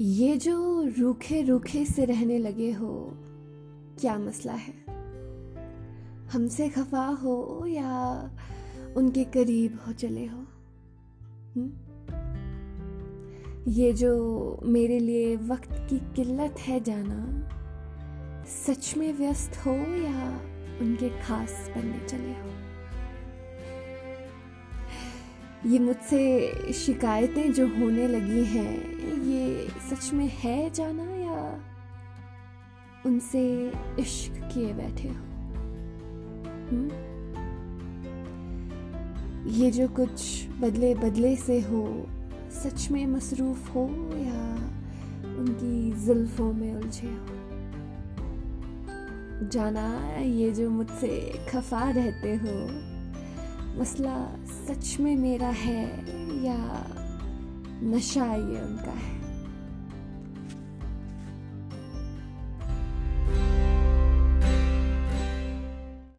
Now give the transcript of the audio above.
ये जो रूखे रूखे से रहने लगे हो, क्या मसला है? हमसे खफा हो या उनके करीब हो चले हो? हुँ? ये जो मेरे लिए वक्त की किल्लत है जाना, सच में व्यस्त हो या उनके खास बनने चले हो? ये मुझसे शिकायतें जो होने लगी हैं सच में है जाना या उनसे इश्क किए बैठे हो? हुँ? ये जो कुछ बदले बदले से हो, सच में मसरूफ हो या उनकी जुल्फों में उलझे हो? जाना ये जो मुझसे खफा रहते हो, मसला सच में मेरा है या नशा ये उनका है?